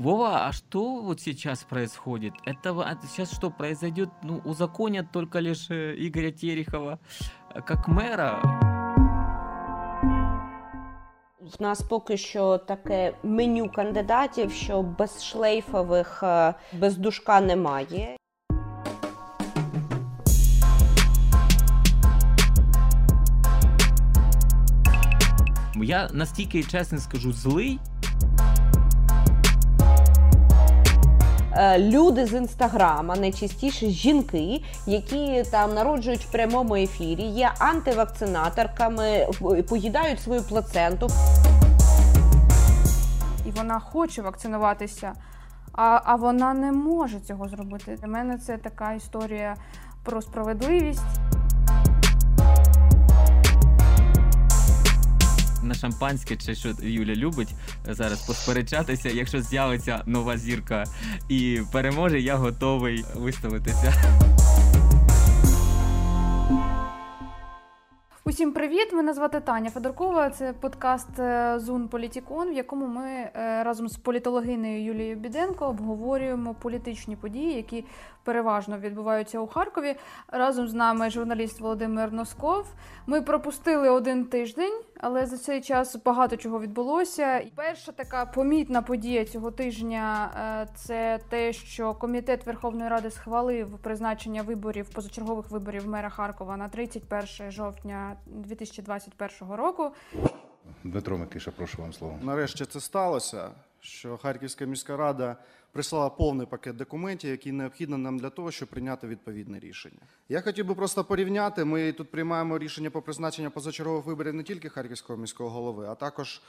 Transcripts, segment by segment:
Вова, а что вот сейчас происходит? Это а сейчас что произойдет? Ну, узаконят только лишь э, Игоря Терехова э, как мэра. В нас поки що таке меню кандидатів, що без шлейфових, е, без душка немає. Я настільки чесно скажу, злий. Люди з інстаграма, найчастіше жінки, які там народжують в прямому ефірі, є антивакцинаторками, поїдають свою плаценту. і вона хоче вакцинуватися, а, а вона не може цього зробити. Для мене це така історія про справедливість. На шампанське чи що Юля любить зараз посперечатися. Якщо з'явиться нова зірка і переможе, я готовий виставитися. Усім привіт! Мене звати Таня Федоркова. Це подкаст е, Зун Політікон, в якому ми е, разом з політологинею Юлією Біденко обговорюємо політичні події, які переважно відбуваються у Харкові. Разом з нами журналіст Володимир Носков. Ми пропустили один тиждень, але за цей час багато чого відбулося. І Перша така помітна подія цього тижня е, це те, що комітет Верховної Ради схвалив призначення виборів позачергових виборів мера Харкова на 31 жовтня 2021 року. Дмитро Микиша, прошу вам слово. Нарешті це сталося, що Харківська міська рада прислала повний пакет документів, який необхідно нам для того, щоб прийняти відповідне рішення. Я хотів би просто порівняти. Ми тут приймаємо рішення по призначенню позачергових виборів не тільки Харківського міського голови, а також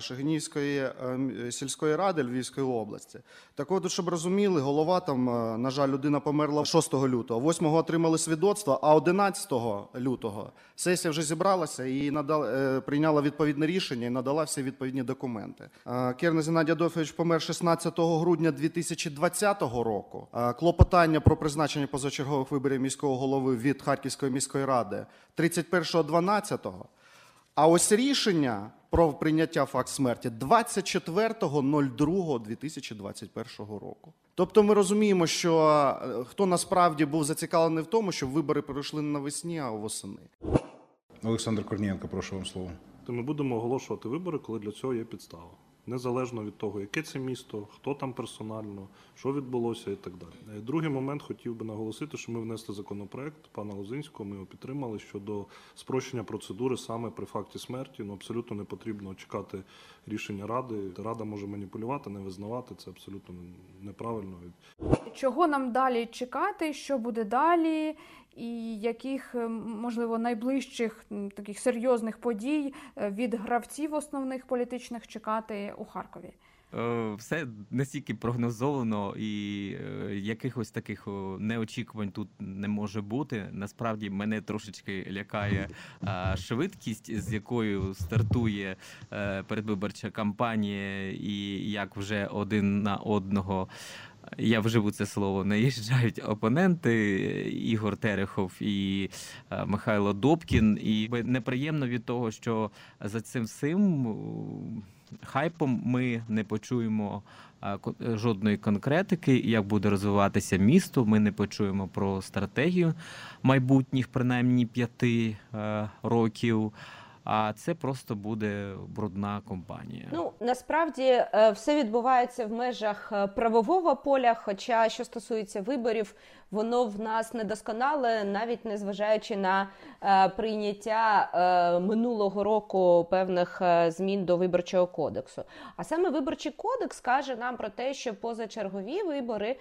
Шегинівської е, сільської ради Львівської області. Так от, щоб розуміли, голова там, е, на жаль, людина померла 6 лютого, 8 отримали свідоцтво, а 11 лютого сесія вже зібралася і надала, е, прийняла відповідне рішення і надала всі відповідні документи. Е, Кернес Геннадій Адольфович помер 16 грудня 2020 року. Е, Клопотання про призначення позачергових виборів міського голови від Харківської міської ради 31.12. А ось рішення про прийняття факт смерті 24.02.2021 року. Тобто ми розуміємо, що е, хто насправді був зацікавлений в тому, щоб вибори пройшли не навесні, а восени. Олександр Корнієнко, прошу вам слово. то ми будемо оголошувати вибори, коли для цього є підстава. Незалежно від того, яке це місто, хто там персонально, що відбулося і так далі. Е, Другий момент хотів би наголосити, що ми внесли законопроект пана Лозинського, ми його підтримали щодо спрощення процедури саме при факті смерті. Ну абсолютно не потрібно чекати рішення ради. Рада може маніпулювати, не визнавати. Це абсолютно неправильно. Чого нам далі чекати, що буде далі, і яких е, можливо найближчих таких серйозних подій е, від гравців основних політичних чекати у Харкові? Е, Все настільки прогнозовано, і е, якихось таких неочікувань тут не може бути. Насправді мене трошечки лякає швидкість, з якою стартує е, передвиборча кампанія, і як вже один на одного. Я вживу це слово, наїжджають опоненти Ігор Терехов і Михайло Добкін. І неприємно від того, що за цим всім хайпом ми не почуємо е, жодної конкретики, як буде розвиватися місто. Ми не почуємо про стратегію майбутніх, принаймні п'яти е, років. А це просто буде брудна компанія. Ну насправді е, все відбувається в межах е, правового поля. Хоча що стосується виборів, воно в нас недосконале, навіть незважаючи на е, прийняття минулого року певних змін до виборчого кодексу. А саме виборчий кодекс каже нам про те, що позачергові вибори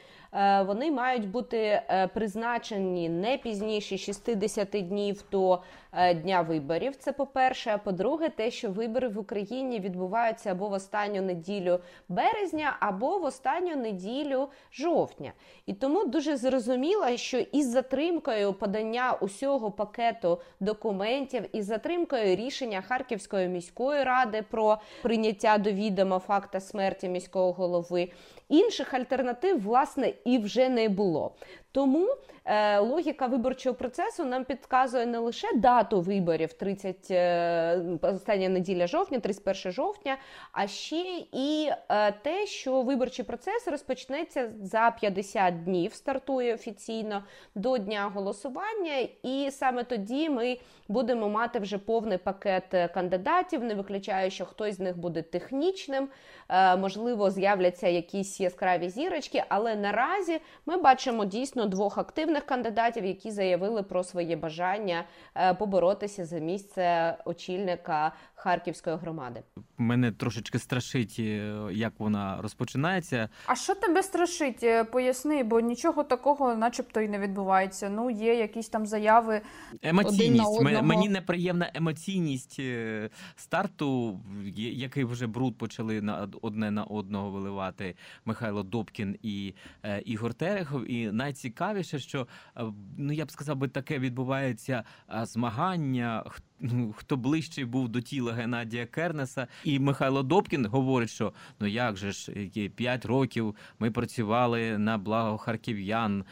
вони мають бути е, призначені не пізніше 60 днів до е, дня виборів. Це по-перше. А по-друге, те, що вибори в Україні відбуваються або в останню неділю березня, або в останню неділю жовтня. І тому дуже зрозуміло, що із затримкою подання усього пакету документів, із затримкою рішення Харківської міської ради про прийняття до відома факта смерті міського голови, інших альтернатив, власне, і вже не було. Тому е, логіка виборчого процесу нам підказує не лише дату виборів 30, е, остання неділя жовтня, 31 жовтня, а ще і е, те, що виборчий процес розпочнеться за 50 днів, стартує офіційно до дня голосування, і саме тоді ми будемо мати вже повний пакет е, кандидатів. Не виключаю, що хтось з них буде технічним, е, можливо, з'являться якісь яскраві зірочки, але наразі ми бачимо дійсно двох активних кандидатів, які заявили про своє бажання е, поборотися за місце очільника Харківської громади. Мене трошечки страшить, е, як вона розпочинається. А що тебе страшить? Е, Поясни, бо нічого такого, начебто, і не відбувається. Ну, є якісь там заяви. Емоційність. Один на одного. Мені неприємна емоційність старту, який вже бруд почали на одне на одного виливати Михайло Добкін і Ігор Терехов. І найцікавіше, що е, ну я б сказав би, таке відбувається е, змагання. Ну, Хто ближче був до тіла Геннадія Кернеса, і Михайло Добкін говорить, що ну як же ж п'ять років ми працювали на благо харків'ян,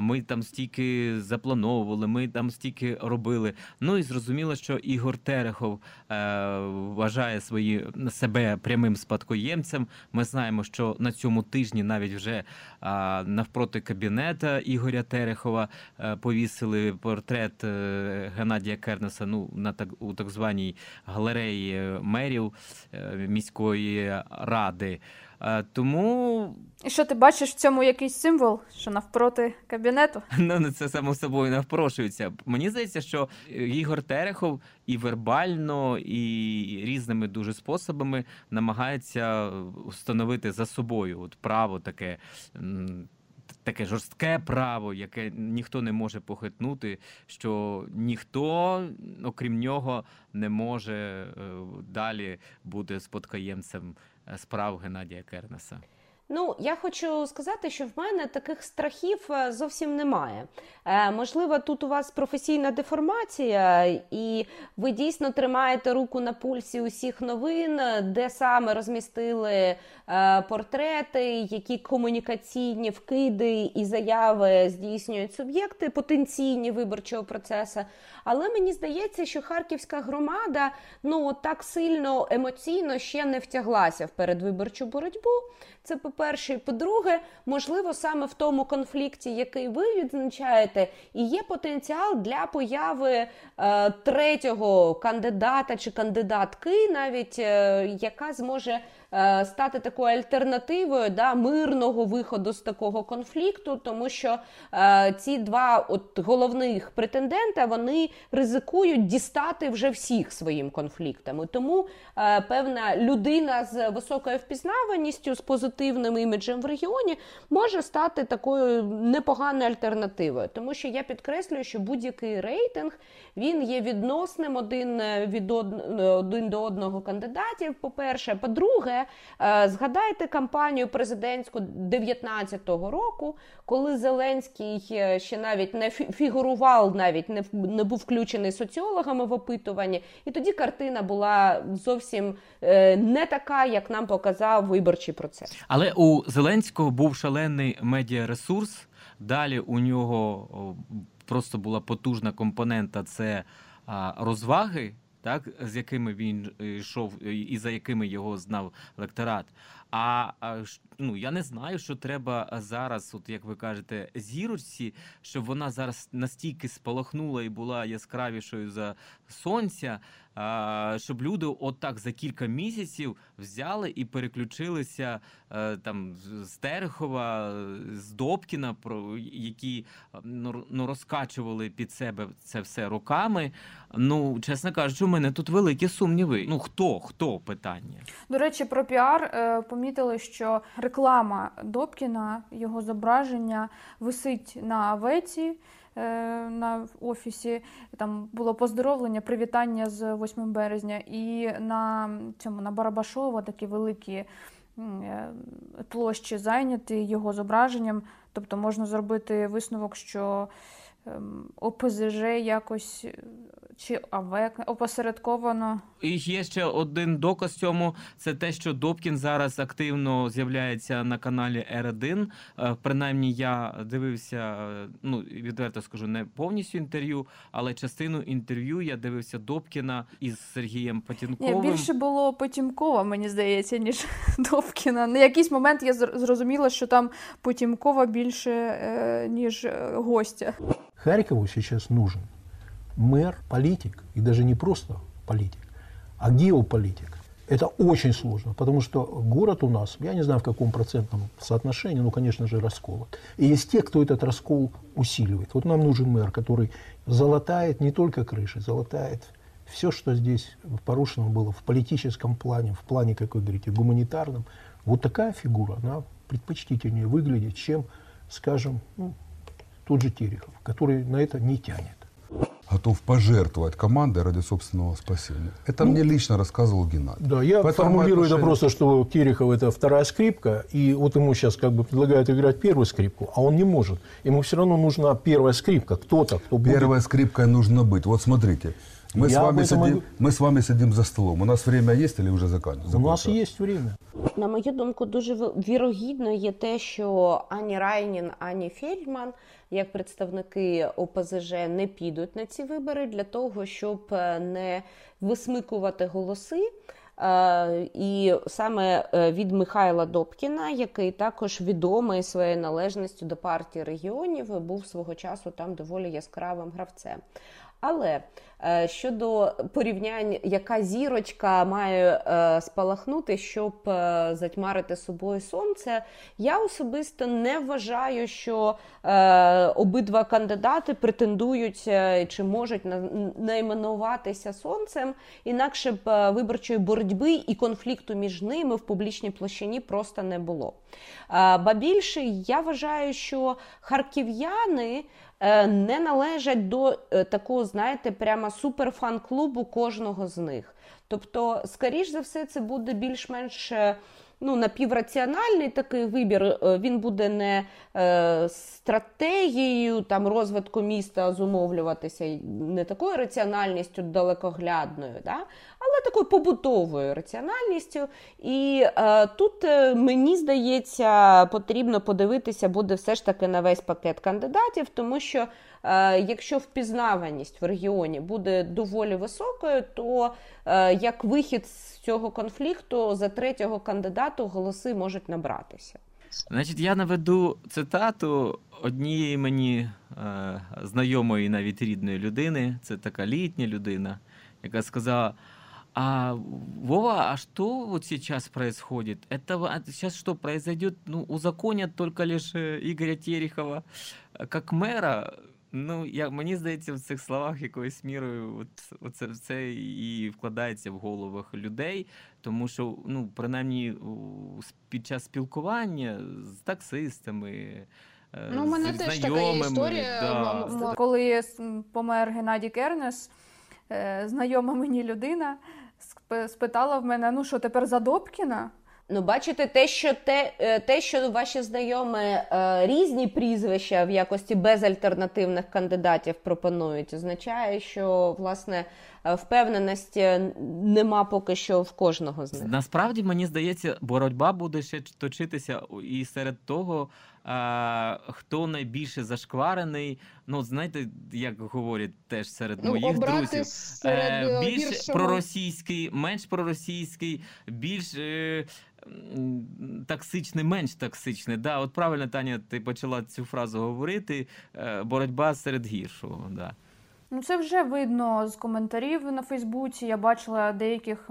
ми там стільки заплановували, ми там стільки робили. Ну і зрозуміло, що Ігор Терехов е, вважає свої себе прямим спадкоємцем. Ми знаємо, що на цьому тижні навіть вже а, навпроти кабінета Ігоря Терехова е, повісили портрет е, Геннадія Кернеса. Ну на так у так званій галереї е, мерів е, міської ради. Е, Тому І що ти бачиш в цьому якийсь символ, що навпроти кабінету? Ну, ну, це само собою не впрошується. Мені здається, що Ігор Терехов і вербально, і різними дуже способами намагається встановити за собою от право таке. Таке жорстке право, яке ніхто не може похитнути, що ніхто, окрім нього, не може е, далі бути спадкоємцем е, справ Геннадія Кернеса. Ну, я хочу сказати, що в мене таких страхів е, зовсім немає. Е, можливо, тут у вас професійна деформація, і ви дійсно тримаєте руку на пульсі усіх новин, е, де саме розмістили е, портрети, які комунікаційні вкиди і заяви здійснюють суб'єкти потенційні виборчого процесу. Але мені здається, що харківська громада ну так сильно емоційно ще не втяглася в передвиборчу боротьбу. Це по-перше, і по-друге, можливо, саме в тому конфлікті, який ви відзначаєте, і є потенціал для появи е, третього кандидата чи кандидатки, навіть е, яка зможе стати такою альтернативою да, мирного виходу з такого конфлікту, тому що е, ці два от головних претендента вони ризикують дістати вже всіх своїм конфліктами. Тому е, певна людина з високою впізнаваністю, з позитивним іміджем в регіоні може стати такою непоганою альтернативою, тому що я підкреслюю, що будь-який рейтинг він є відносним один е, від од- один до одного кандидатів. По-перше, по-друге, е, згадайте кампанію президентську 19-го року, коли Зеленський е, ще навіть не фігурував, навіть не не був включений соціологами в опитуванні, і тоді картина була зовсім е, не така, як нам показав виборчий процес. Але у Зеленського був шалений медіаресурс. Далі у нього просто була потужна компонента це розваги, так, з якими він йшов і за якими його знав лекторат. А ну я не знаю, що треба зараз, от як ви кажете, зірочці, щоб вона зараз настільки спалахнула і була яскравішою за сонця, щоб люди отак за кілька місяців взяли і переключилися е, там з- Терехова, з Добкіна, які ну, ну розкачували під себе це все руками. Ну, чесно кажучи, у мене тут великі сумніви. Ну хто, хто питання? До речі, про піар е, помітили, що реклама Добкіна, його зображення висить на авеці. Е, На офісі там було поздоровлення, привітання з 8 березня, і на цьому на Барабашова такі великі е, площі зайняті його зображенням. Тобто можна зробити висновок, що ОПЗЖ якось чи АВЕК опосередковано. І є ще один доказ цьому: це те, що Добкін зараз активно з'являється на каналі Р1. Е, Принаймні, я дивився, е, ну відверто скажу, не повністю інтерв'ю, але частину інтерв'ю я дивився Добкіна із Сергієм Ні, більше було Потімкова, мені здається, ніж Добкіна. На якийсь момент я зр- зрозуміла, що там Потімкова більше, е, ніж е, гостя. Харькову сейчас нужен мэр, политик, и даже не просто политик, а геополитик. Это очень сложно, потому что город у нас, я не знаю в каком процентном соотношении, ну, конечно же, расколот. И есть те, кто этот раскол усиливает. Вот нам нужен мэр, который залатает не только крыши, залатает все, что здесь порушено было в политическом плане, в плане, как вы говорите, гуманитарном. Вот такая фигура, она предпочтительнее выглядит, чем, скажем, ну, тот же Терехов, который на это не тянет. готов пожертвовать командой ради собственного спасения. Это мне лично рассказывал Геннадий. Да, я Поэтому формулирую это просто, что Терехов это вторая скрипка, и вот ему сейчас как бы предлагают играть первую скрипку, а он не может. Ему все равно нужна первая скрипка, кто-то, кто будет. Первой скрипкой нужно быть. Вот смотрите, мы, с Я об вами этом сидим, говорю. мы с вами сидим за столом. У нас время есть или уже закан- У нас закончилось? есть время. На мою думку, дуже ви- вірогідно є те, що ані Райнін, ані Фельдман, як представники ОПЗЖ, не підуть на ці вибори для того, щоб е, не висмикувати голоси. Е, І саме е, від Михайла Добкіна, який також відомий своєю належністю до партії регіонів, був свого часу там доволі яскравим гравцем. Але е, щодо порівнянь, яка зірочка має е, спалахнути, щоб е, затьмарити собою сонце, я особисто не вважаю, що обидва кандидати претендують чи можуть на- найменуватися сонцем, інакше б виборчої боротьби і конфлікту між ними в публічній площині просто не було. Ба більше я вважаю, що харків'яни не належать до е, такого, знаєте, прямо суперфан-клубу кожного з них. Тобто, скоріш за все, це буде більш-менш. е, Ну, напівраціональний такий вибір, Е, він буде не е, стратегією там, розвитку міста зумовлюватися, не такою раціональністю далекоглядною, да? Але такою побутовою раціональністю. І е, тут е, мені здається, потрібно подивитися буде все ж таки на весь пакет кандидатів, тому що е, якщо впізнаваність в регіоні буде доволі високою, то е, як вихід з цього конфлікту за третього кандидату голоси можуть набратися. Значить, я наведу цитату однієї мені е, знайомої, навіть рідної людини. Це така літня людина, яка сказала: А Вова, а что вот сейчас происходит? Это во- сейчас что произойдет? Ну, узаконят только лишь э, Игоря Терехова э, как мэра. Ну, я, мені здається, в цих словах якоюсь мірою от, оце все і вкладається в головах людей, тому що, ну, принаймні, у- с- під час спілкування з таксистами. е, Ну, у мене з теж така є знайомими, історія, да. м- м- Коли м, помер Геннадій Кернес, е, знайома мені людина сп- спитала в мене: ну що, тепер за Добкіна? Ну, бачите, те, що те, е, те, що ваші знайомі е, різні прізвища в якості безальтернативних кандидатів пропонують, означає, що власне впевненості нема поки що в кожного з них. Насправді мені здається, боротьба буде ще точитися і серед того, хто найбільше зашкварений. Ну, знаєте, як говорять теж серед Ну, моїх друзів. серед е, більш гіршого. проросійський, менш проросійський, більш е, токсичний, менш токсичний. Да, от правильно, Таня, ти почала цю фразу говорити. е, Боротьба серед гіршого. Да. Ну, це вже видно з коментарів на Фейсбуці. Я бачила деяких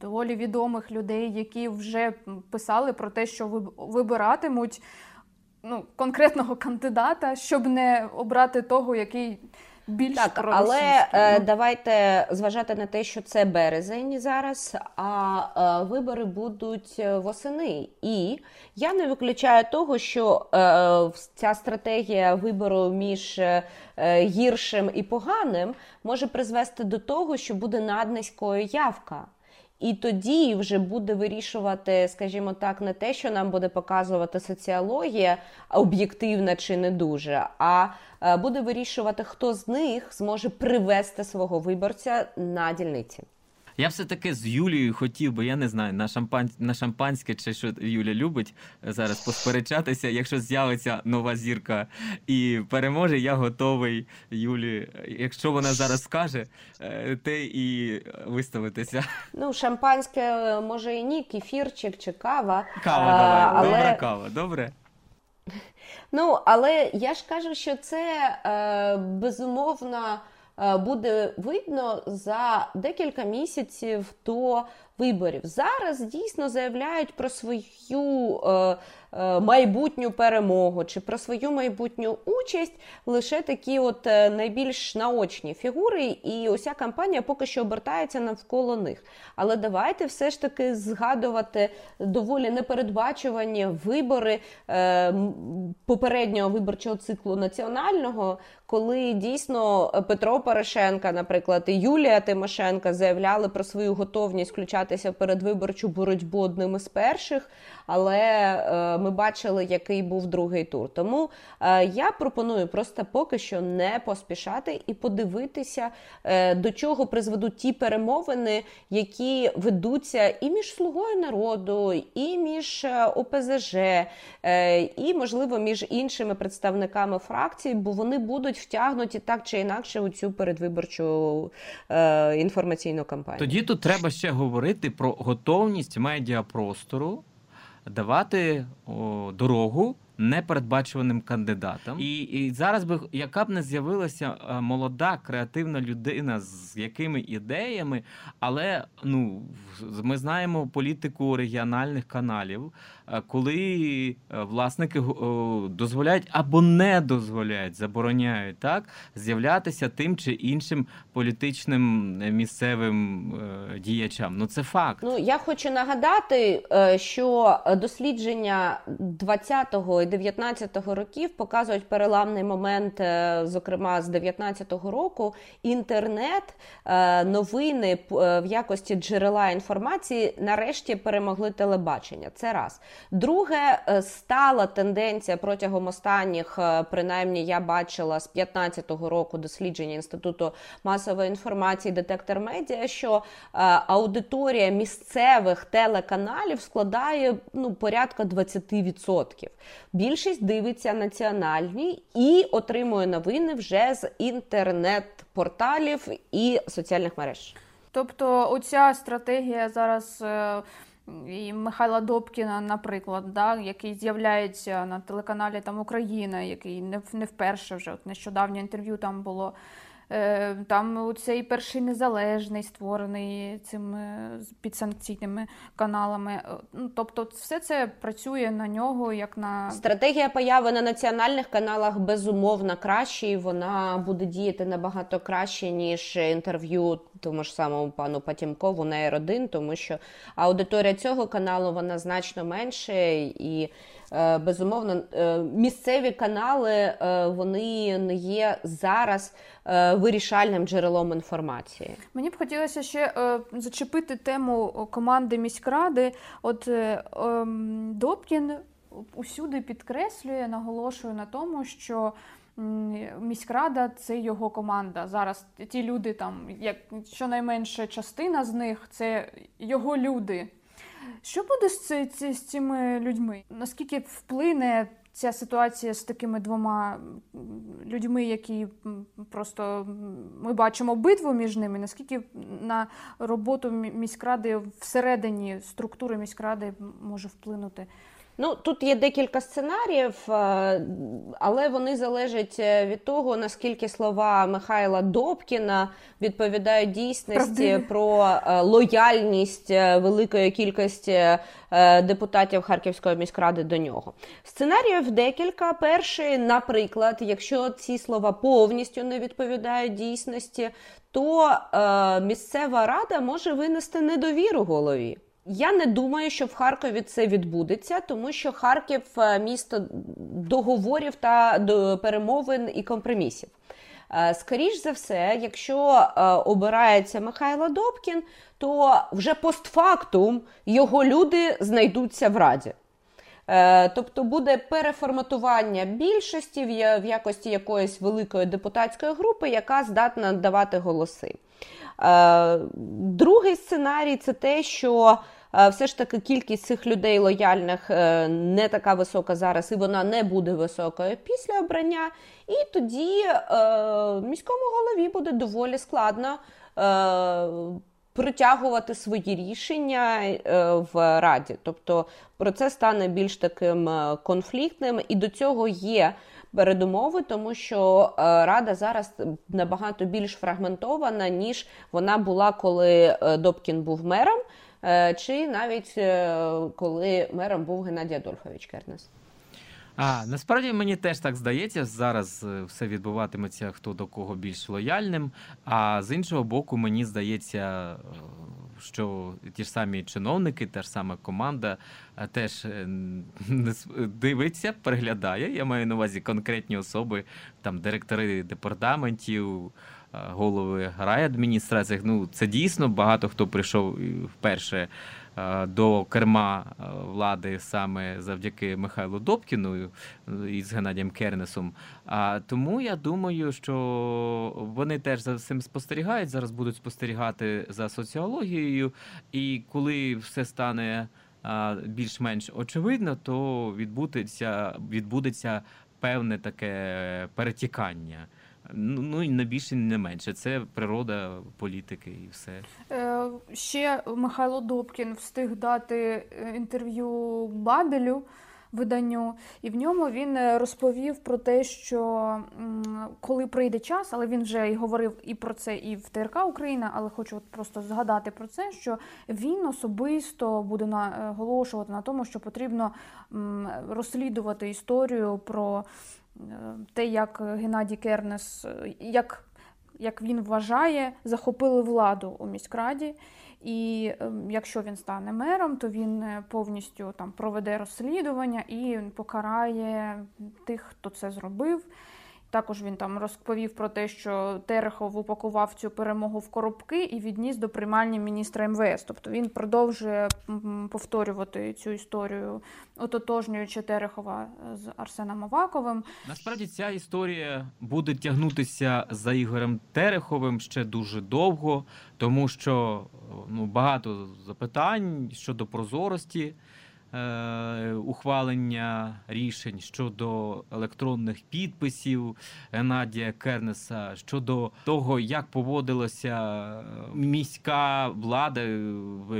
доволі відомих людей, які вже писали про те, що вибиратимуть ну, конкретного кандидата, щоб не обрати того, який більш Так, але е, Ну, давайте зважати на те, що це березень зараз, а е, вибори будуть е, восени. І я не виключаю того, що е, ця стратегія вибору між е, е, гіршим і поганим може призвести до того, що буде наднизькою явка. І тоді вже буде вирішувати, скажімо так, не те, що нам буде показувати соціологія, об'єктивна чи не дуже, а е, буде вирішувати, хто з них зможе привести свого виборця на дільниці. Я все-таки з Юлією хотів, бо я не знаю, на шампань на шампанське чи що Юля любить зараз посперечатися. Якщо з'явиться нова зірка і переможе, я готовий Юлі. Якщо вона зараз скаже, е, те і виставитися. Ну, шампанське е, може і ні, кефірчик чи кава. Кава, А, давай, але... добра кава, добре. Ну, але я ж кажу, що це е, безумовно е, буде видно за декілька місяців до виборів. Зараз дійсно заявляють про свою е, е, майбутню перемогу чи про свою майбутню участь лише такі от е, найбільш наочні фігури, і уся кампанія поки що обертається навколо них. Але давайте все ж таки згадувати доволі непередбачувані вибори е, попереднього виборчого циклу національного, коли дійсно Петро Порошенка, наприклад, і Юлія Тимошенка заявляли про свою готовність включатися в передвиборчу боротьбу одним із перших. Але е, ми бачили, який був другий тур. Тому е, я пропоную просто поки що не поспішати і подивитися, е, до чого призведуть ті перемовини, які ведуться і між слугою народу, і між ОПЗЖ, і можливо між іншими представниками фракцій, бо вони будуть втягнуті так чи інакше у цю передвиборчу інформаційну кампанію. Тоді тут треба ще говорити про готовність медіапростору давати о, дорогу непередбачуваним кандидатам. І і зараз би яка б не з'явилася е, молода креативна людина з якими ідеями, але ну ми знаємо політику регіональних каналів, е, коли е, власники дозволяють або не дозволяють, забороняють так з'являтися тим чи іншим політичним місцевим діячам. Ну це факт. Ну я хочу нагадати, що дослідження 20-го і 19-го років показують переламний момент, е, зокрема з 19-го року. Інтернет, е, новини е, в якості джерела інформації нарешті перемогли телебачення. Це раз. Друге, стала тенденція протягом останніх, принаймні я бачила з 15-го року дослідження інституту масової інформації, детектор медіа, що аудиторія місцевих телеканалів складає ну порядка 20% більшість дивиться національні і отримує новини вже з інтернет-порталів і соціальних мереж. Тобто, оця стратегія зараз. І Михайла Добкіна, наприклад, да, який з'являється на телеканалі там Україна, який не не вперше вже от нещодавнє інтерв'ю там було там цей перший незалежний створений цими підсанкційними каналами. Е, ну, Тобто, все це працює на нього як на стратегія появи на національних каналах безумовно краще, і вона буде діяти набагато краще ніж інтерв'ю тому ж самому пану Патімкову на Р1, тому що аудиторія цього каналу вона значно менше і. Е, безумовно, е, місцеві канали е, вони не є зараз вирішальним джерелом інформації. Мені б хотілося ще зачепити тему команди міськради. От ем, Добкін усюди підкреслює, наголошує на тому, що. Міськрада це його команда. Зараз ті люди, там як щонайменше частина з них це його люди. Що буде з, ці, з цими людьми? Наскільки вплине ця ситуація з такими двома людьми, які просто ми бачимо битву між ними? Наскільки на роботу міськради всередині структури міськради може вплинути? Ну тут є декілька сценаріїв, е, але вони залежать е, від того, наскільки слова Михайла Добкіна відповідають дійсності Правдиві. про е, лояльність великої кількості депутатів Харківської міськради до нього. Сценаріїв декілька. Перший, наприклад, якщо ці слова повністю не відповідають дійсності, то місцева рада може винести недовіру голові. Я не думаю, що в Харкові це відбудеться, тому що Харків е, місто договорів та перемовин і компромісів. Е, скоріш за все, якщо е, обирається Михайло Добкін, то вже постфактум його люди знайдуться в раді. Тобто буде переформатування більшості в якості якоїсь великої депутатської групи, яка здатна давати голоси. Другий сценарій це те, що все ж таки кількість цих людей лояльних не така висока зараз, і вона не буде високою після обрання. І тоді міському голові буде доволі складно притягувати свої рішення е, в раді. Тобто процес стане більш таким е, конфліктним, і до цього є передумови, тому що е, рада зараз набагато більш фрагментована, ніж вона була, коли Добкін був мером, чи навіть коли мером був Геннадій Адольфович Кернес. А насправді мені теж так здається, зараз е, все відбуватиметься хто до кого більш лояльним. А з іншого боку, мені здається, е, що ті ж самі чиновники, та ж сама команда е, теж дивиться, переглядає. Я маю на увазі конкретні особи, там директори департаментів. Голови райадміністрації. Ну це дійсно багато хто прийшов вперше Е, до керма е, влади саме завдяки Михайлу Добкіну е, із Геннадієм Кернесом. А тому я думаю, що вони теж за цим спостерігають. Зараз будуть спостерігати за соціологією, і коли все стане більш-менш очевидно, то відбудеться відбудеться певне таке перетікання. Ну, ну і не більше, не менше. Це природа політики і все. Е, Ще Михайло Добкін встиг дати е, інтерв'ю Бабелю виданню, і в ньому він е, розповів про те, що коли прийде час, але він вже і говорив і про це, і в ТРК Україна, але хочу от просто згадати про це, що він особисто буде наголошувати на тому, що потрібно розслідувати історію про те, як Геннадій Кернес, як як він вважає, захопили владу у міськраді. І ем, якщо він стане мером, то він е, повністю там проведе розслідування і покарає тих, хто це зробив. Також він там розповів про те, що Терехов упакував цю перемогу в коробки і відніс до приймальні міністра МВС. Тобто він продовжує повторювати цю історію, ототожнюючи Терехова з Арсеном Аваковим. Насправді ця історія буде тягнутися за Ігорем Тереховим ще дуже довго, тому що ну багато запитань щодо прозорості. Е, ухвалення рішень щодо електронних підписів Геннадія Кернеса, щодо того, як поводилася міська влада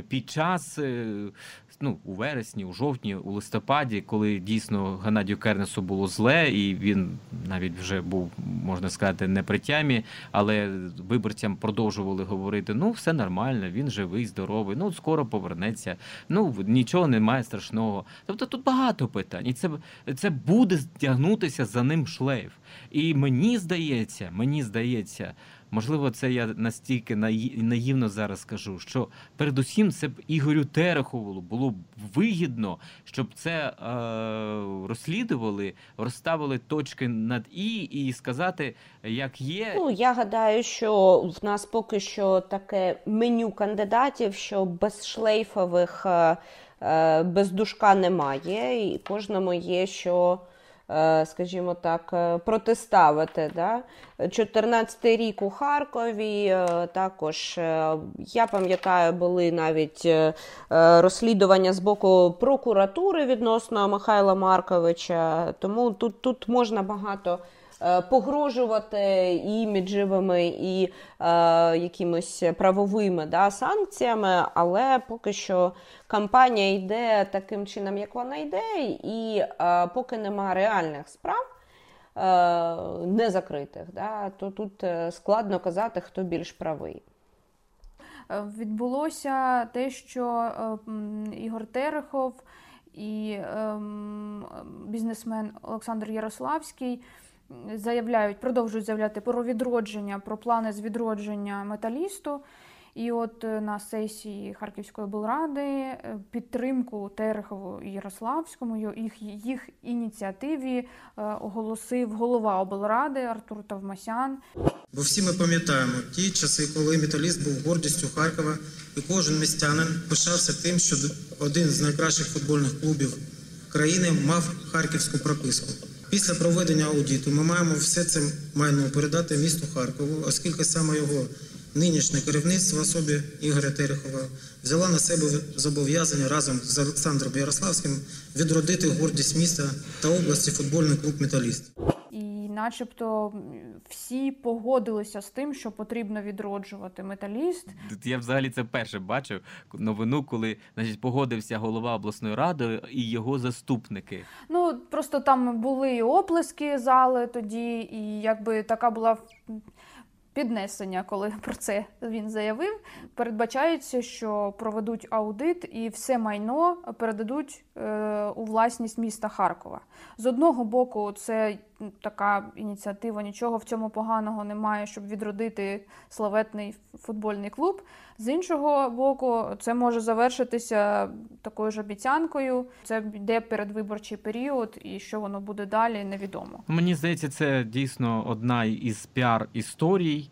під час ну, у вересні, у жовтні, у листопаді, коли дійсно Геннадію Кернесу було зле, і він навіть вже був, можна сказати, не при тямі, але виборцям продовжували говорити: ну, все нормально, він живий, здоровий, ну скоро повернеться, ну нічого немає страшного. Тобто тут багато питань, і це, це буде тягнутися за ним шлейф. І мені здається, мені здається. Можливо, це я настільки наївно зараз скажу, що передусім це б Ігорю Терехову було б вигідно, щоб це е, розслідували, розставили точки над і і сказати, як є. Ну я гадаю, що в нас поки що таке меню кандидатів, що без шлейфових, е без душка немає, і кожному є що. Е, скажімо так, е, протиставити. Да? 14-й рік у Харкові е, також я пам'ятаю, були навіть розслідування з боку прокуратури відносно Михайла Марковича, тому тут, тут можна багато. Е, погрожувати іміджевими, і е, якимось правовими да, санкціями, але поки що кампанія йде таким чином, як вона йде, і е, поки нема реальних справ. Е, не закритих, да, то тут складно казати, хто більш правий. Відбулося те, що Ігор Терехов і ем, бізнесмен Олександр Ярославський заявляють, продовжують заявляти про відродження, про плани з відродження металісту. І от е, на сесії Харківської облради е, підтримку Терехову і Ярославському їх, їх ініціативі е, оголосив голова облради Артур Тавмасян. Бо всі ми пам'ятаємо ті часи, коли металіст був гордістю Харкова, і кожен містянин пишався тим, що один з найкращих футбольних клубів країни мав харківську прописку. Після проведення аудиту ми маємо все це майно передати місту Харкову, оскільки саме його нинішнє керівництво в особі Ігоря Терехова взяла на себе зобов'язання разом з Олександром Ярославським відродити гордість міста та області футбольний клуб Металіст. І, начебто, всі погодилися з тим, що потрібно відроджувати металіст. Я взагалі це перше бачив новину, коли значить погодився голова обласної ради і його заступники. Ну просто там були оплески зали тоді, і якби така була піднесення, коли про це він заявив. Передбачається, що проведуть аудит і все майно передадуть е, у власність міста Харкова. З одного боку, це така ініціатива, нічого в цьому поганого немає, щоб відродити славетний футбольний клуб. З іншого боку, це може завершитися такою ж обіцянкою. Це йде передвиборчий період, і що воно буде далі, невідомо. Мені здається, це дійсно одна із піар історій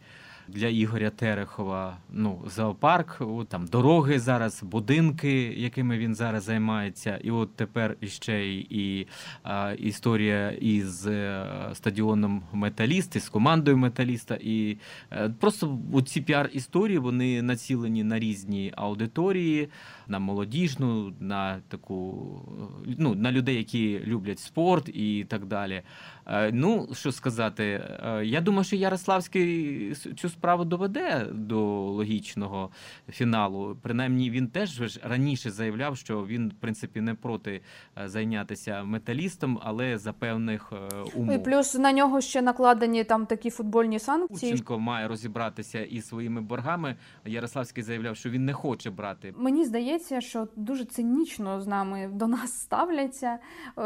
для Ігоря Терехова. Ну, зоопарк, там дороги зараз, будинки, якими він зараз займається. І от тепер іще і а, історія із е, стадіоном Металіст, із командою Металіста. І а, е, просто ці піар-історії вони націлені на різні аудиторії, на молодіжну, на таку ну, на людей, які люблять спорт і так далі. Е, ну, що сказати, е, я думаю, що Ярославський цю справу доведе до логічного фіналу. Принаймні, він теж раніше заявляв, що він, в принципі, не проти е, зайнятися металістом, але за певних умов. І плюс на нього ще накладені там такі футбольні санкції. Курченко має розібратися із своїми боргами. Ярославський заявляв, що він не хоче брати. Мені здається, що дуже цинічно з нами до нас ставляться,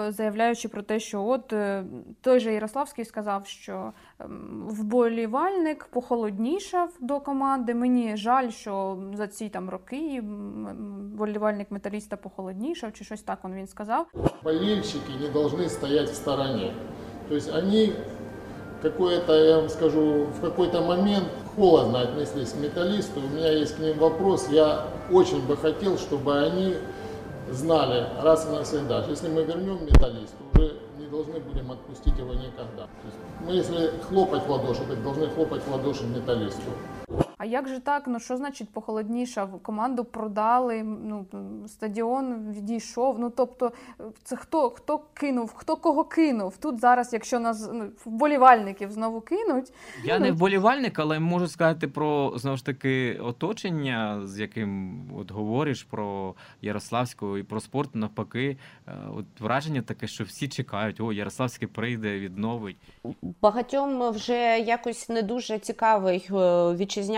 заявляючи про те, що от той же Ярославський сказав, що ем, вболівальник похолоднішав до команди. Мені жаль, що за ці там роки вболівальник металіста похолоднішав, чи щось так він сказав. Болельщики не повинні стояти в стороні. Тобто вони какое-то, я вам скажу, в какой-то момент холодно отнеслись к металлисту. У меня есть к ним вопрос. Я очень бы хотел, чтобы они знали раз и навсегда, что если мы вернем металлисту, уже не должны будем отпустить его никогда. мы если хлопать в ладоши, так должны хлопать в ладоши металлисту. А як же так? Ну що значить похолоднішав? Команду продали, ну стадіон відійшов. Ну тобто, це хто хто кинув, хто кого кинув? Тут зараз, якщо нас ну, вболівальників знову кинуть, я не вболівальник, але можу сказати про знову ж таки оточення, з яким от говориш про Ярославську і про спорт. Навпаки, е, от враження таке, що всі чекають, о, Ярославський прийде, відновить. Багатьом вже якось не дуже цікавий е,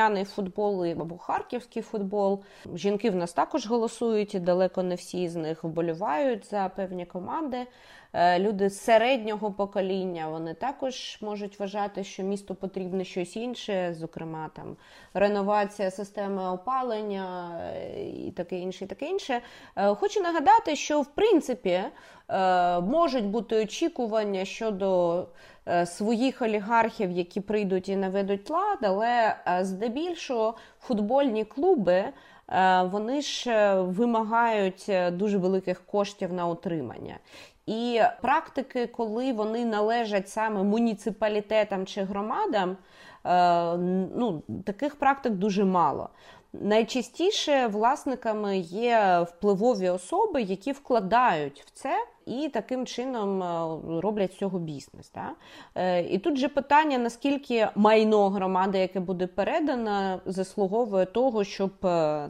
вітчизняний футбол або харківський футбол. Жінки в нас також голосують, і далеко не всі з них вболівають за певні команди. Е, люди середнього покоління вони також можуть вважати, що місту потрібно щось інше, зокрема там реновація системи опалення е, і таке інше. і таке інше. Е, хочу нагадати, що в принципі можуть бути очікування щодо своїх олігархів, які прийдуть і наведуть лад, але здебільшого футбольні клуби. Вони ж вимагають дуже великих коштів на утримання. І практики, коли вони належать саме муніципалітетам чи громадам, е, ну, таких практик дуже мало. Найчастіше власниками є впливові особи, які вкладають в це і таким чином е, роблять з цього бізнес. Так? Е, і тут же питання: наскільки майно громади, яке буде передано, заслуговує того, щоб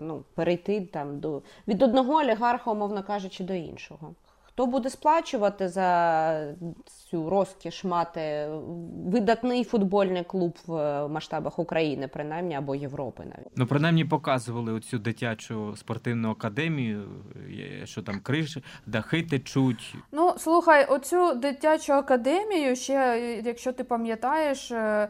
ну, перейти там до від одного олігарха, умовно кажучи, до іншого Хто буде сплачувати за цю розкіш мати видатний футбольний клуб в масштабах України, принаймні або Європи навіть? Ну, принаймні показували оцю дитячу спортивну академію, е, що там криш, дахи течуть. Ну, слухай, оцю дитячу академію, ще, якщо ти пам'ятаєш, е,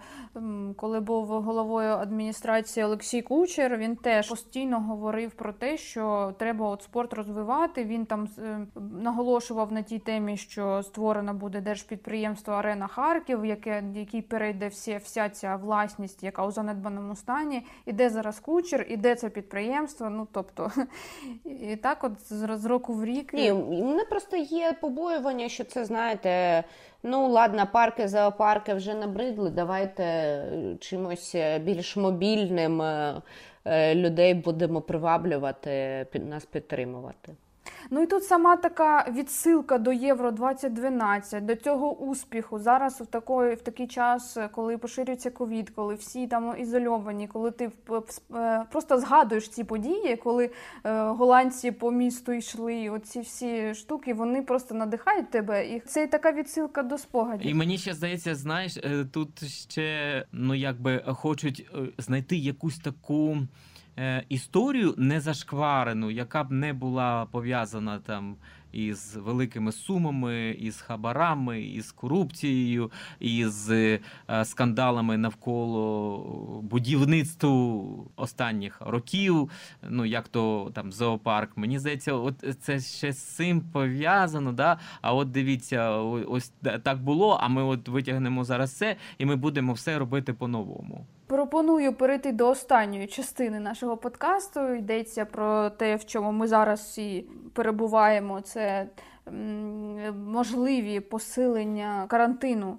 коли був головою адміністрації Олексій Кучер, він теж постійно говорив про те, що треба от спорт розвивати. Він там е, наголошував на тій темі, що створено буде держпідприємство Арена Харків, яке який перейде всі, вся ця власність, яка у занедбаному стані. І де зараз кучер, і де це підприємство. Ну тобто, і так, от з, року в рік. Ні, мене просто є побоювання, що це знаєте. Ну, ладно, парки, зоопарки вже набридли. Давайте е, чимось е, більш мобільним е, людей будемо приваблювати, нас підтримувати. Ну і тут сама така відсилка до Євро 2012, до цього успіху. Зараз в такої в такий час, коли поширюється ковід, коли всі там ізольовані, коли ти е, просто згадуєш ці події, коли е, голландці по місту йшли, оці всі штуки, вони просто надихають тебе. І це така відсилка до спогадів. І мені ще здається, знаєш, е, тут ще ну якби хочуть знайти якусь таку. Е, Історію незашкварену, яка б не була пов'язана там із великими сумами, із хабарами, із корупцією, із е, скандалами навколо будівництву останніх років. Ну як то там зоопарк. Мені здається, от це ще з цим пов'язано. Да? А от дивіться, ось так було. А ми от витягнемо зараз це, і ми будемо все робити по-новому. Пропоную перейти до останньої частини нашого подкасту. Йдеться про те, в чому ми зараз всі перебуваємо. Це можливі посилення карантину.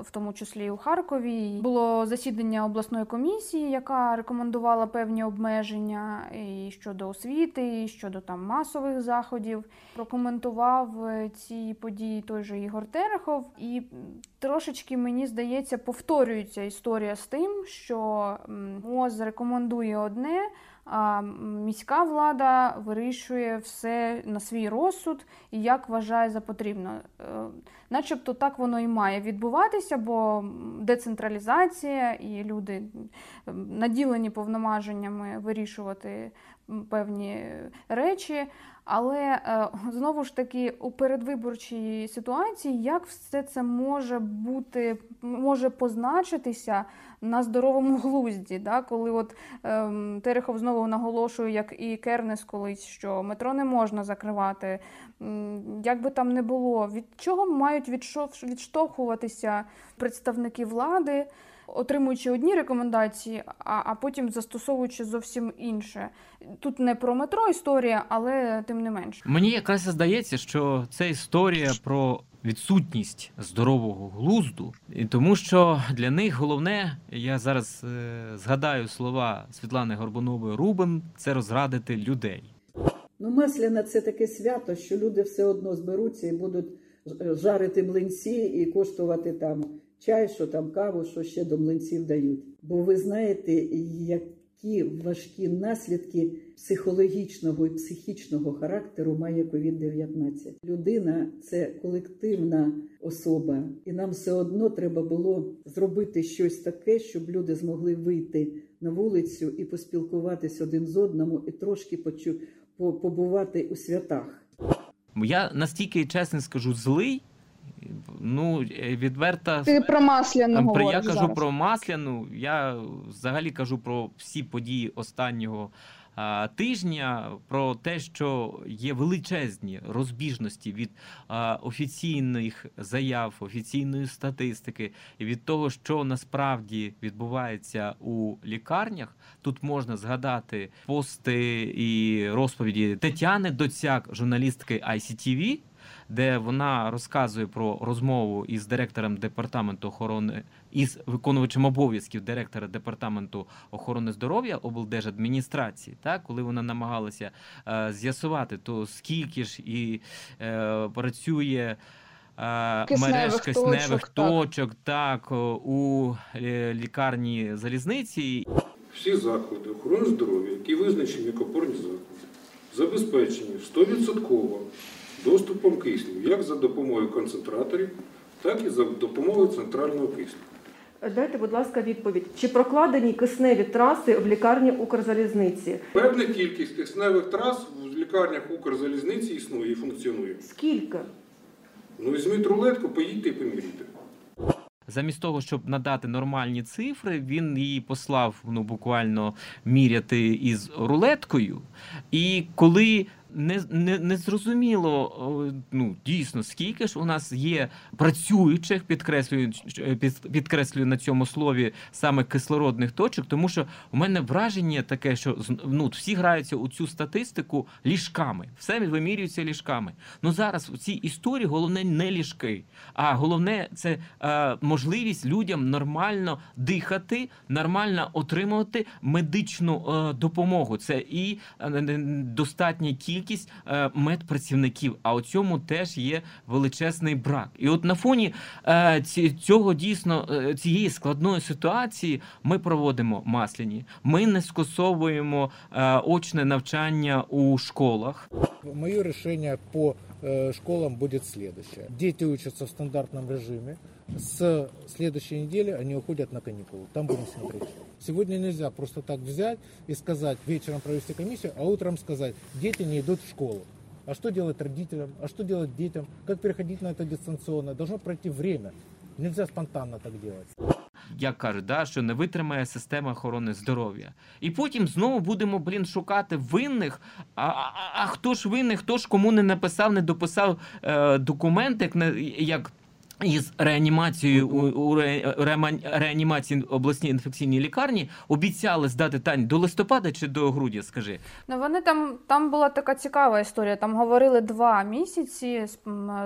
В тому числі і у Харкові було засідання обласної комісії, яка рекомендувала певні обмеження і щодо освіти, і щодо там масових заходів. Прокоментував е, ці події той же Ігор Терехов, і трошечки мені здається повторюється історія з тим, що МОЗ рекомендує одне. А міська влада вирішує все на свій розсуд і як вважає за потрібно. Е, Начебто так воно і має відбуватися, бо децентралізація і люди наділені повноваженнями вирішувати певні речі. Але е, знову ж таки у передвиборчій ситуації, як все це може бути, може позначитися на здоровому глузді, да? коли от ем, Терехов знову наголошує, як і Кернес колись, що метро не можна закривати. Як би там не було, від чого мають відштовхуватися представники влади, отримуючи одні рекомендації, а, а потім застосовуючи зовсім інше. Тут не про метро історія, але тим не менш. Мені якраз здається, що це історія про відсутність здорового глузду, і тому що для них головне, я зараз е, згадаю слова Світлани Горбунової Рубен, це розрадити людей. Ну, Масляна це таке свято, що люди все одно зберуться і будуть жарити млинці і коштувати там чай, що там каву, що ще до млинців дають. Бо ви знаєте, які важкі наслідки психологічного і психічного характеру має COVID-19. Людина це колективна особа, і нам все одно треба було зробити щось таке, щоб люди змогли вийти на вулицю і поспілкуватись один з одному, і трошки побувати у святах. Я настільки чесно скажу, злий. Ну, е, відверто Ти про масляну Про- я говориш кажу зараз. про масляну. Я взагалі кажу про всі події останнього а, тижня, про те, що є величезні розбіжності від а, офіційних заяв, офіційної статистики і від того, що насправді відбувається у лікарнях. Тут можна згадати пости і розповіді Тетяни Доцяк, журналістки ICTV, де вона розказує про розмову із директором департаменту охорони із виконувачем обов'язків директора департаменту охорони здоров'я облдержадміністрації, так коли вона намагалася е, з'ясувати, то скільки ж і е, працює. е, Кисневих Мереж кисневих точок, так. точок, так, о, у е, лікарні залізниці. Всі заклади охорони здоров'я, які визначені як опорні заклади, забезпечені 100% доступом кисню, як за допомогою концентраторів, так і за допомогою центрального кисню. Дайте, будь ласка, відповідь. Чи прокладені кисневі траси в лікарні Укрзалізниці? Певна кількість кисневих трас в лікарнях Укрзалізниці існує і функціонує. Скільки? Ну, візьміть рулетку, поїдьте і поміряйте. Замість того, щоб надати нормальні цифри, він її послав ну буквально міряти із рулеткою. І коли не не, не зрозуміло, ну дійсно, скільки ж у нас є працюючих, підкреслюю, підкреслюю на цьому слові саме кислородних точок, тому що у мене враження таке, що ну, всі граються у цю статистику ліжками, все вимірюється ліжками. Ну зараз у цій історії головне не ліжки, а головне це е, можливість людям нормально дихати, нормально отримувати медичну е, допомогу. Це і е, достатня кількість кількість е, медпрацівників. А у цьому теж є величезний брак. І от на фоні е, цього дійсно е, цієї складної ситуації ми проводимо масляні. Ми не скасовуємо очне навчання у школах. Моє рішення по школам буде следующее. Дети учатся в стандартном режиме. С следующей недели они уходят на каникулы. Там будем смотреть. Сегодня нельзя просто так взять и сказать, вечером провести комиссию, а утром сказать, дети не идут в школу. А что делать родителям? А что делать детям? Как переходить на это дистанционно? Должно пройти время. Нельзя спонтанно так делать. Як кажуть, да, що не витримає система охорони здоров'я. І потім знову будемо блін шукати винних. А а, а хто ж винний, хто ж кому не написав, не дописав е, документ, як як із реанімацією у, у реанімації обласній інфекційній лікарні обіцяли здати тань до листопада чи до грудня. Скажи, ну вони там там була така цікава історія. Там говорили два місяці з,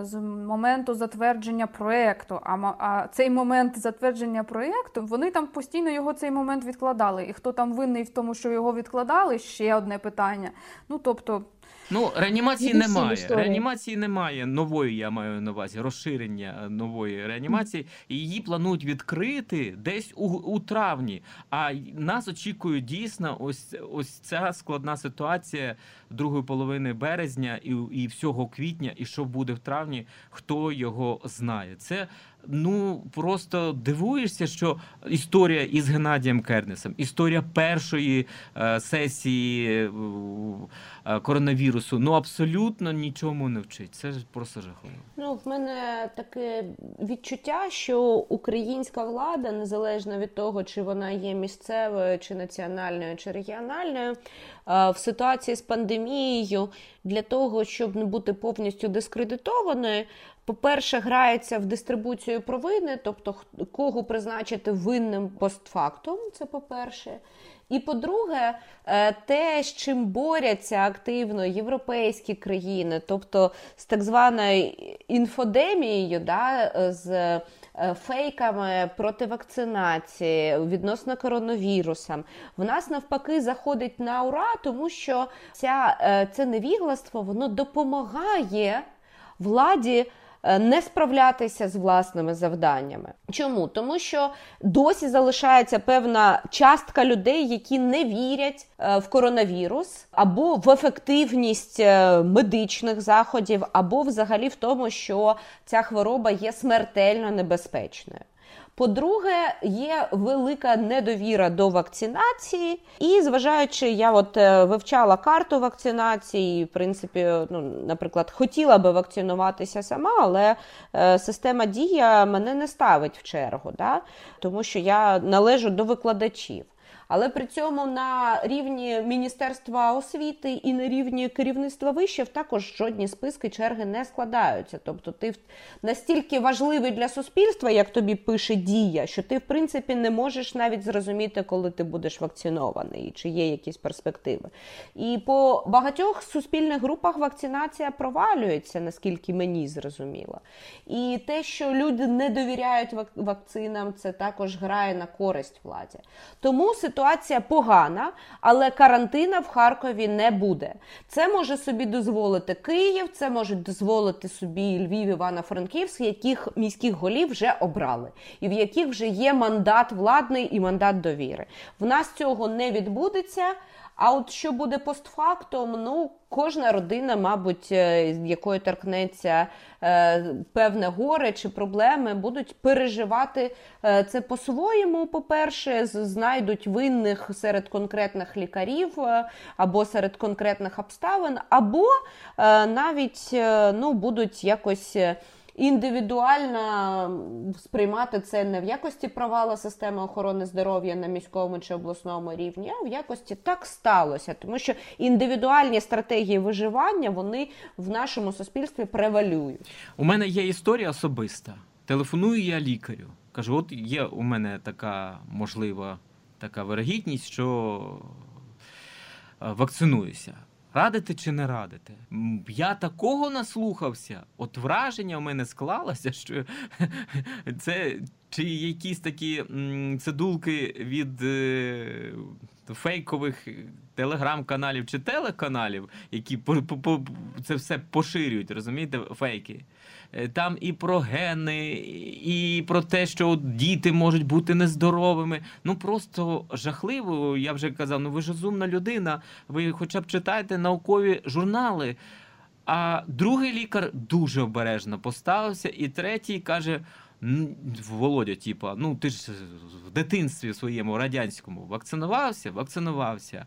з моменту затвердження проекту. А а цей момент затвердження проекту вони там постійно його цей момент відкладали. І хто там винний в тому, що його відкладали? Ще одне питання. Ну тобто. Ну, реанімації немає. Реанімації немає нової, я маю на увазі розширення е, нової реанімації. І її планують відкрити десь у у травні. А нас очікує дійсно ось ось ця складна ситуація другої половини березня і і всього квітня. І що буде в травні, хто його знає. Це ну просто дивуєшся, що історія із Геннадієм Кернесом, історія першої е, сесії е, коронавірусу, ну абсолютно нічому не вчить. Це ж просто жахливо. Ну в мене таке відчуття, що українська влада, незалежно від того, чи вона є місцевою, чи національною, чи регіональною, е, в ситуації з пандемією для того, щоб не бути повністю дискредитованою, по-перше, грається в дистрибуцію провини, тобто кого призначити винним постфактум, це по-перше. І по-друге, е, те, з чим борються активно європейські країни, тобто з так званою інфодемією, да, з е, фейками проти вакцинації відносно коронавірусом, в нас навпаки заходить на ура, тому що ця, е, це невігластво воно допомагає владі. Е, не справлятися з власними завданнями. Чому? Тому що досі залишається певна частка людей, які не вірять е, в коронавірус, або в ефективність е, медичних заходів, або взагалі в тому, що ця хвороба є смертельно небезпечною. По-друге, є велика недовіра до вакцинації, і зважаючи, я от е, вивчала карту вакцинації, в принципі, ну, наприклад, хотіла би вакцинуватися сама, але е, система дія мене не ставить в чергу, да? тому що я належу до викладачів. Але при цьому на рівні Міністерства освіти і на рівні керівництва вишів також жодні списки черги не складаються. Тобто, ти настільки важливий для суспільства, як тобі пише дія, що ти в принципі не можеш навіть зрозуміти, коли ти будеш вакцинований, чи є якісь перспективи. І по багатьох суспільних групах вакцинація провалюється, наскільки мені зрозуміло. І те, що люди не довіряють вакцинам, це також грає на користь владі. Тому ситуація ситуація погана, але карантина в Харкові не буде. Це може собі дозволити Київ, це можуть дозволити собі Львів, Івано-Франківськ, яких міських голів вже обрали, і в яких вже є мандат владний і мандат довіри. В нас цього не відбудеться. А от що буде постфактум, ну кожна родина, мабуть, е, якої торкнеться е, певне горе чи проблеми, будуть переживати е, це по-своєму. По-перше, знайдуть винних серед конкретних лікарів е, або серед конкретних обставин, або е, навіть е, ну, будуть якось індивідуально сприймати це не в якості провала системи охорони здоров'я на міському чи обласному рівні, а в якості так сталося, тому що індивідуальні стратегії виживання вони в нашому суспільстві превалюють. У мене є історія особиста. Телефоную я лікарю. Кажу, от є у мене така можлива така вирогідність, що е, вакцинуюся. Радити чи не радити? Я такого наслухався. От враження в мене склалося, що це чи якісь такі цидулки від е, фейкових телеграм-каналів чи телеканалів, які це все поширюють, розумієте, фейки. Е, там і про гени, і про те, що діти можуть бути нездоровими. Ну просто жахливо. Я вже казав, ну ви ж розумна людина, ви хоча б читаєте наукові журнали. А другий лікар дуже обережно поставився, і третій каже: Володя, типа, ну ти ж в дитинстві своєму радянському вакцинувався, вакцинувався.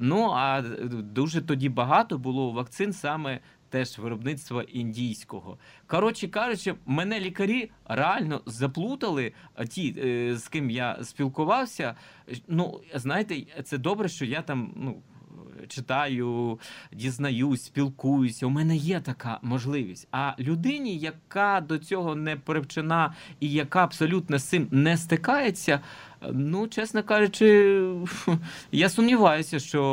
Ну а дуже тоді багато було вакцин саме теж виробництва індійського. Коротше кажучи, мене лікарі реально заплутали. Ті, е, з ким я спілкувався. Ну, знаєте, це добре, що я там, ну. Читаю, дізнаюсь, спілкуюся. У мене є така можливість. А людині, яка до цього не привчена і яка абсолютно з цим не стикається, ну, чесно кажучи, я сумніваюся, що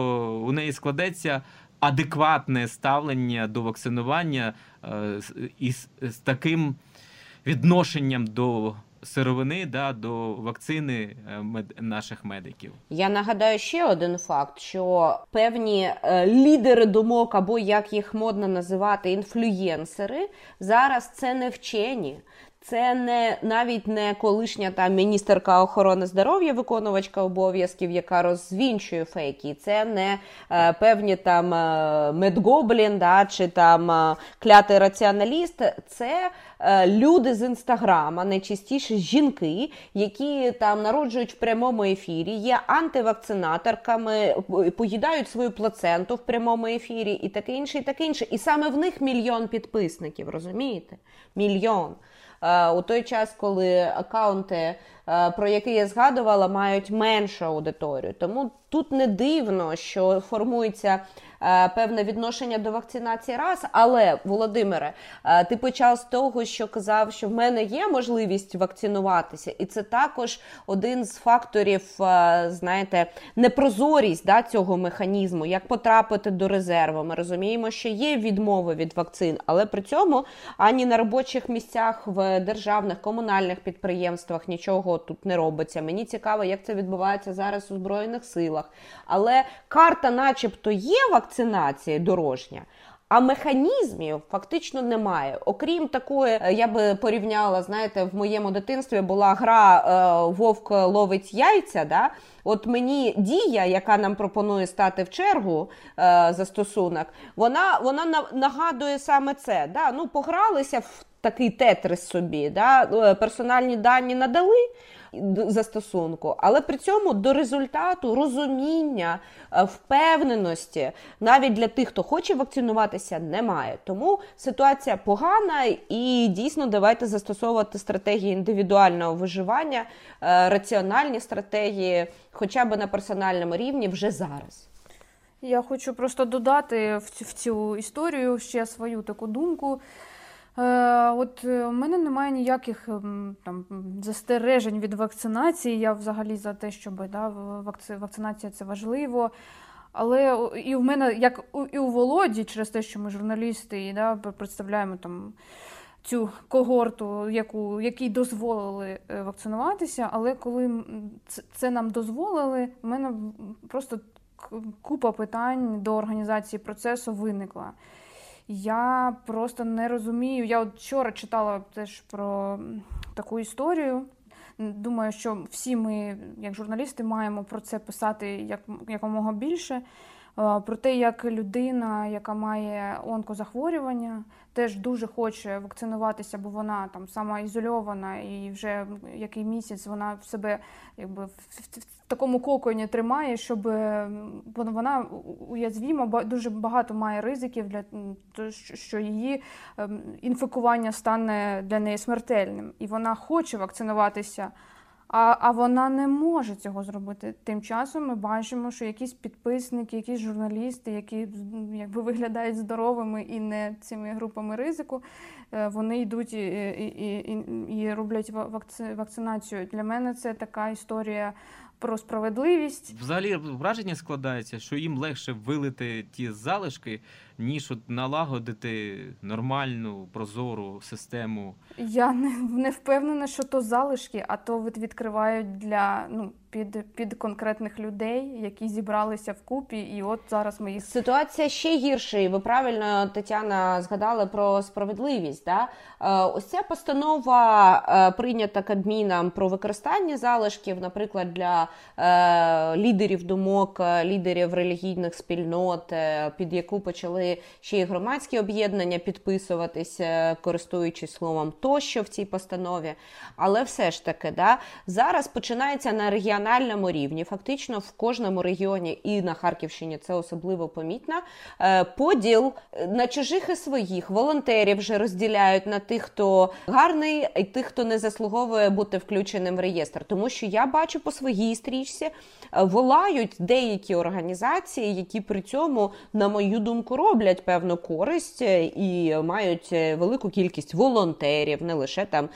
у неї складеться адекватне ставлення до вакцинування е, із з таким відношенням до сировини да, до вакцини е, мед, наших медиків. Я нагадаю ще один факт: що певні е, лідери думок, або як їх модно називати, інфлюєнсери, зараз це не вчені. Це не навіть не колишня там міністерка охорони здоров'я, виконувачка обов'язків, яка розвінчує фейки. Це не е, певні там е, медгоблін, да, чи там е, клятий раціоналіст. Це е, люди з інстаграма, найчастіше жінки, які там народжують в прямому ефірі, є антивакцинаторками, поїдають свою плаценту в прямому ефірі, і таке інше, і таке інше. І саме в них мільйон підписників, розумієте? Мільйон. Е, у той час, коли акаунти, про які я згадувала, мають меншу аудиторію. Тому тут не дивно, що формується Е, певне відношення до вакцинації раз. Але, Володимире, е, ти почав з того, що казав, що в мене є можливість вакцинуватися, і це також один з факторів, е, знаєте, непрозорість да, цього механізму, як потрапити до резерву. Ми розуміємо, що є відмови від вакцин, але при цьому ані на робочих місцях в державних комунальних підприємствах нічого тут не робиться. Мені цікаво, як це відбувається зараз у збройних силах. Але карта, начебто, є вакцинація, дорожня. А механізмів фактично немає. Окрім такої, е, я би порівняла, знаєте, в моєму дитинстві була гра е, Вовк ловить яйця. Да? От мені дія, яка нам пропонує стати в чергу е, застосунок, вона вона нагадує саме це. Да? Ну, Погралися в такий тетрис собі, да? Е, персональні дані надали застосунку, але при цьому до результату розуміння, е, впевненості навіть для тих, хто хоче вакцинуватися, немає. Тому ситуація погана і дійсно давайте застосовувати стратегії індивідуального виживання, е, раціональні стратегії, хоча б на персональному рівні вже зараз. Я хочу просто додати в цю історію ще свою таку думку. Е, от е, у мене немає ніяких ем, там застережень від вакцинації. Я взагалі за те, щоб да, вакцинація це важливо. Але і в мене, як і у Володі, через те, що ми журналісти і да, представляємо там цю когорту, яку, якій дозволили е, вакцинуватися. Але коли це нам дозволили, в мене просто купа питань до організації процесу виникла. Я просто не розумію. Я от вчора читала теж про таку історію. думаю, що всі ми, як журналісти, маємо про це писати як якомога більше. Про те, як людина, яка має онкозахворювання, теж дуже хоче вакцинуватися, бо вона там сама ізольована, і вже який місяць вона в себе якби в, такому коконі тримає, щоб вона уязвіма, дуже багато має ризиків для що її ем, інфікування стане для неї смертельним, і вона хоче вакцинуватися. А а вона не може цього зробити. Тим часом ми бачимо, що якісь підписники, якісь журналісти, які якби виглядають здоровими і не цими групами ризику, е, вони йдуть і і, і, і роблять вакцинацію. Для мене це така історія про справедливість. Взагалі враження складається, що їм легше вилити ті залишки, ніж от налагодити нормальну прозору систему. Я не не впевнена, що то залишки, а то відкривають для ну під під конкретних людей, які зібралися вкупі, і от зараз ми їх ситуація ще гірша. і Ви правильно Тетяна згадали про справедливість. Да? Е, ось ця постанова е, прийнята Кабміном про використання залишків, наприклад, для е, лідерів думок, лідерів релігійних спільнот, під яку почали ще й громадські об'єднання підписуватися, користуючись словом тощо в цій постанові. Але все ж таки, да, зараз починається на регіональному рівні, фактично в кожному регіоні і на Харківщині це особливо помітно. Е, поділ на чужих і своїх волонтерів вже розділяють на тих, хто гарний, і тих, хто не заслуговує бути включеним в реєстр. Тому що я бачу по своїй стрічці, е, волають деякі організації, які при цьому, на мою думку, роблять певну користь е, і мають велику кількість волонтерів, не лише там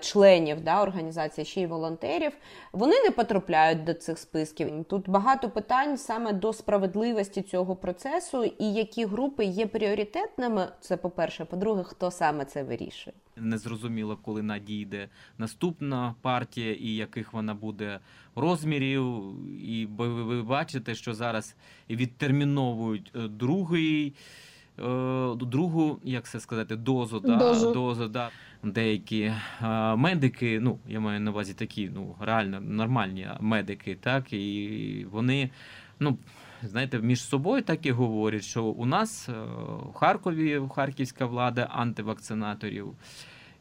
членів да, організації, ще й волонтерів. Вони не потрапляють до цих списків. Тут багато питань саме до справедливості цього процесу, і які групи є пріоритетними. Це по перше, по-друге, хто саме це вирішує. Незрозуміло, коли надійде наступна партія, і яких вона буде розмірів. І ви бачите, що зараз відтерміновують е, другий. Е, другу, як це сказати, дозу, да, дозу. дозу да. деякі а, медики, ну я маю на увазі такі, ну реально нормальні медики, так і вони, ну знаєте, між собою так і говорять, що у нас е, в Харкові харківська влада антивакцинаторів.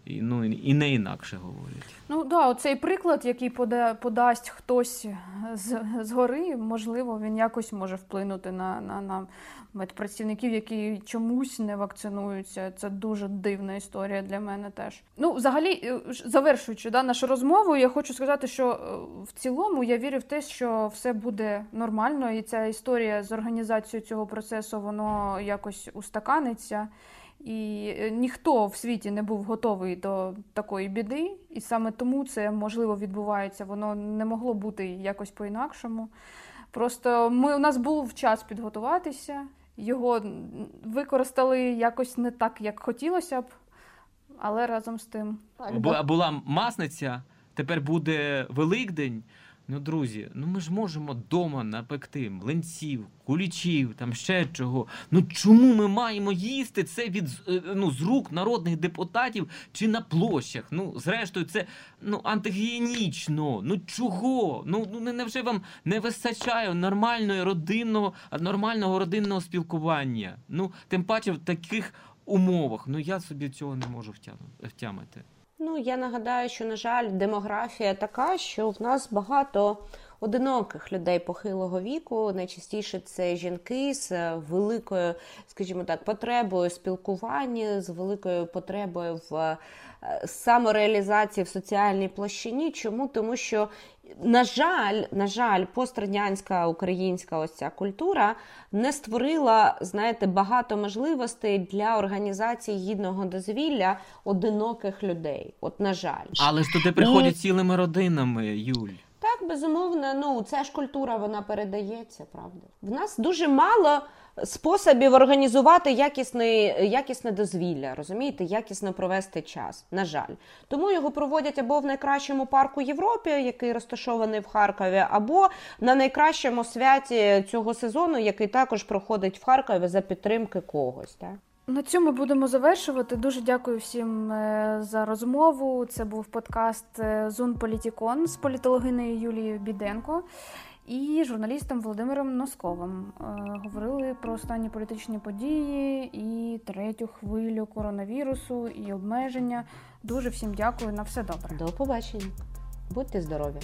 І, ну, і не інакше говорять. Ну да, оцей приклад, який пода, подасть хтось з згори, можливо, він якось може вплинути на на, на медпрацівників, які чомусь не вакцинуються. Це дуже дивна історія для мене теж. Ну, взагалі, е, завершуючи да, нашу розмову, я хочу сказати, що е, в цілому я вірю в те, що все буде нормально, і ця історія з організацією цього процесу воно якось устаканиться. І е, ніхто в світі не був готовий до такої біди, і саме тому це можливо відбувається. Воно не могло бути якось по-інакшому. Просто ми у нас був час підготуватися, його використали якось не так, як хотілося б, але разом з тим. Була масниця, тепер буде Великдень. Ну, друзі, ну ми ж можемо вдома напекти млинців, кулічів, там ще чого. Ну чому ми маємо їсти це від е, ну, з рук народних депутатів чи на площах? Ну, зрештою, це ну антигігієнічно. Ну чого? Ну ну невже вам не вистачає нормального родинного, нормального родинного спілкування? Ну, тим паче в таких умовах. Ну я собі цього не можу втямити. Ну, я нагадаю, що, на жаль, демографія така, що в нас багато одиноких людей похилого віку. Найчастіше це жінки з великою, скажімо так, потребою спілкування, з великою потребою в е, самореалізації в соціальній площині. Чому? Тому що на жаль, на жаль, пострадянська українська ось ця культура не створила, знаєте, багато можливостей для організації гідного дозвілля одиноких людей. От, на жаль, але ж туди приходять цілими родинами, Юль. Безумовно, ну ця ж культура вона передається, правда. В нас дуже мало способів організувати якісне, якісне дозвілля, розумієте, якісно провести час. На жаль, тому його проводять або в найкращому парку Європі, який розташований в Харкові, або на найкращому святі цього сезону, який також проходить в Харкові за підтримки когось. Так? На цьому будемо завершувати. Дуже дякую всім е, за розмову. Це був подкаст е, Зун Політікон з політологинею Юлією Біденко і журналістом Володимиром Носковим. Е, Говорили про останні політичні події і третю хвилю коронавірусу і обмеження. Дуже всім дякую. На все добре. До побачення. Будьте здорові.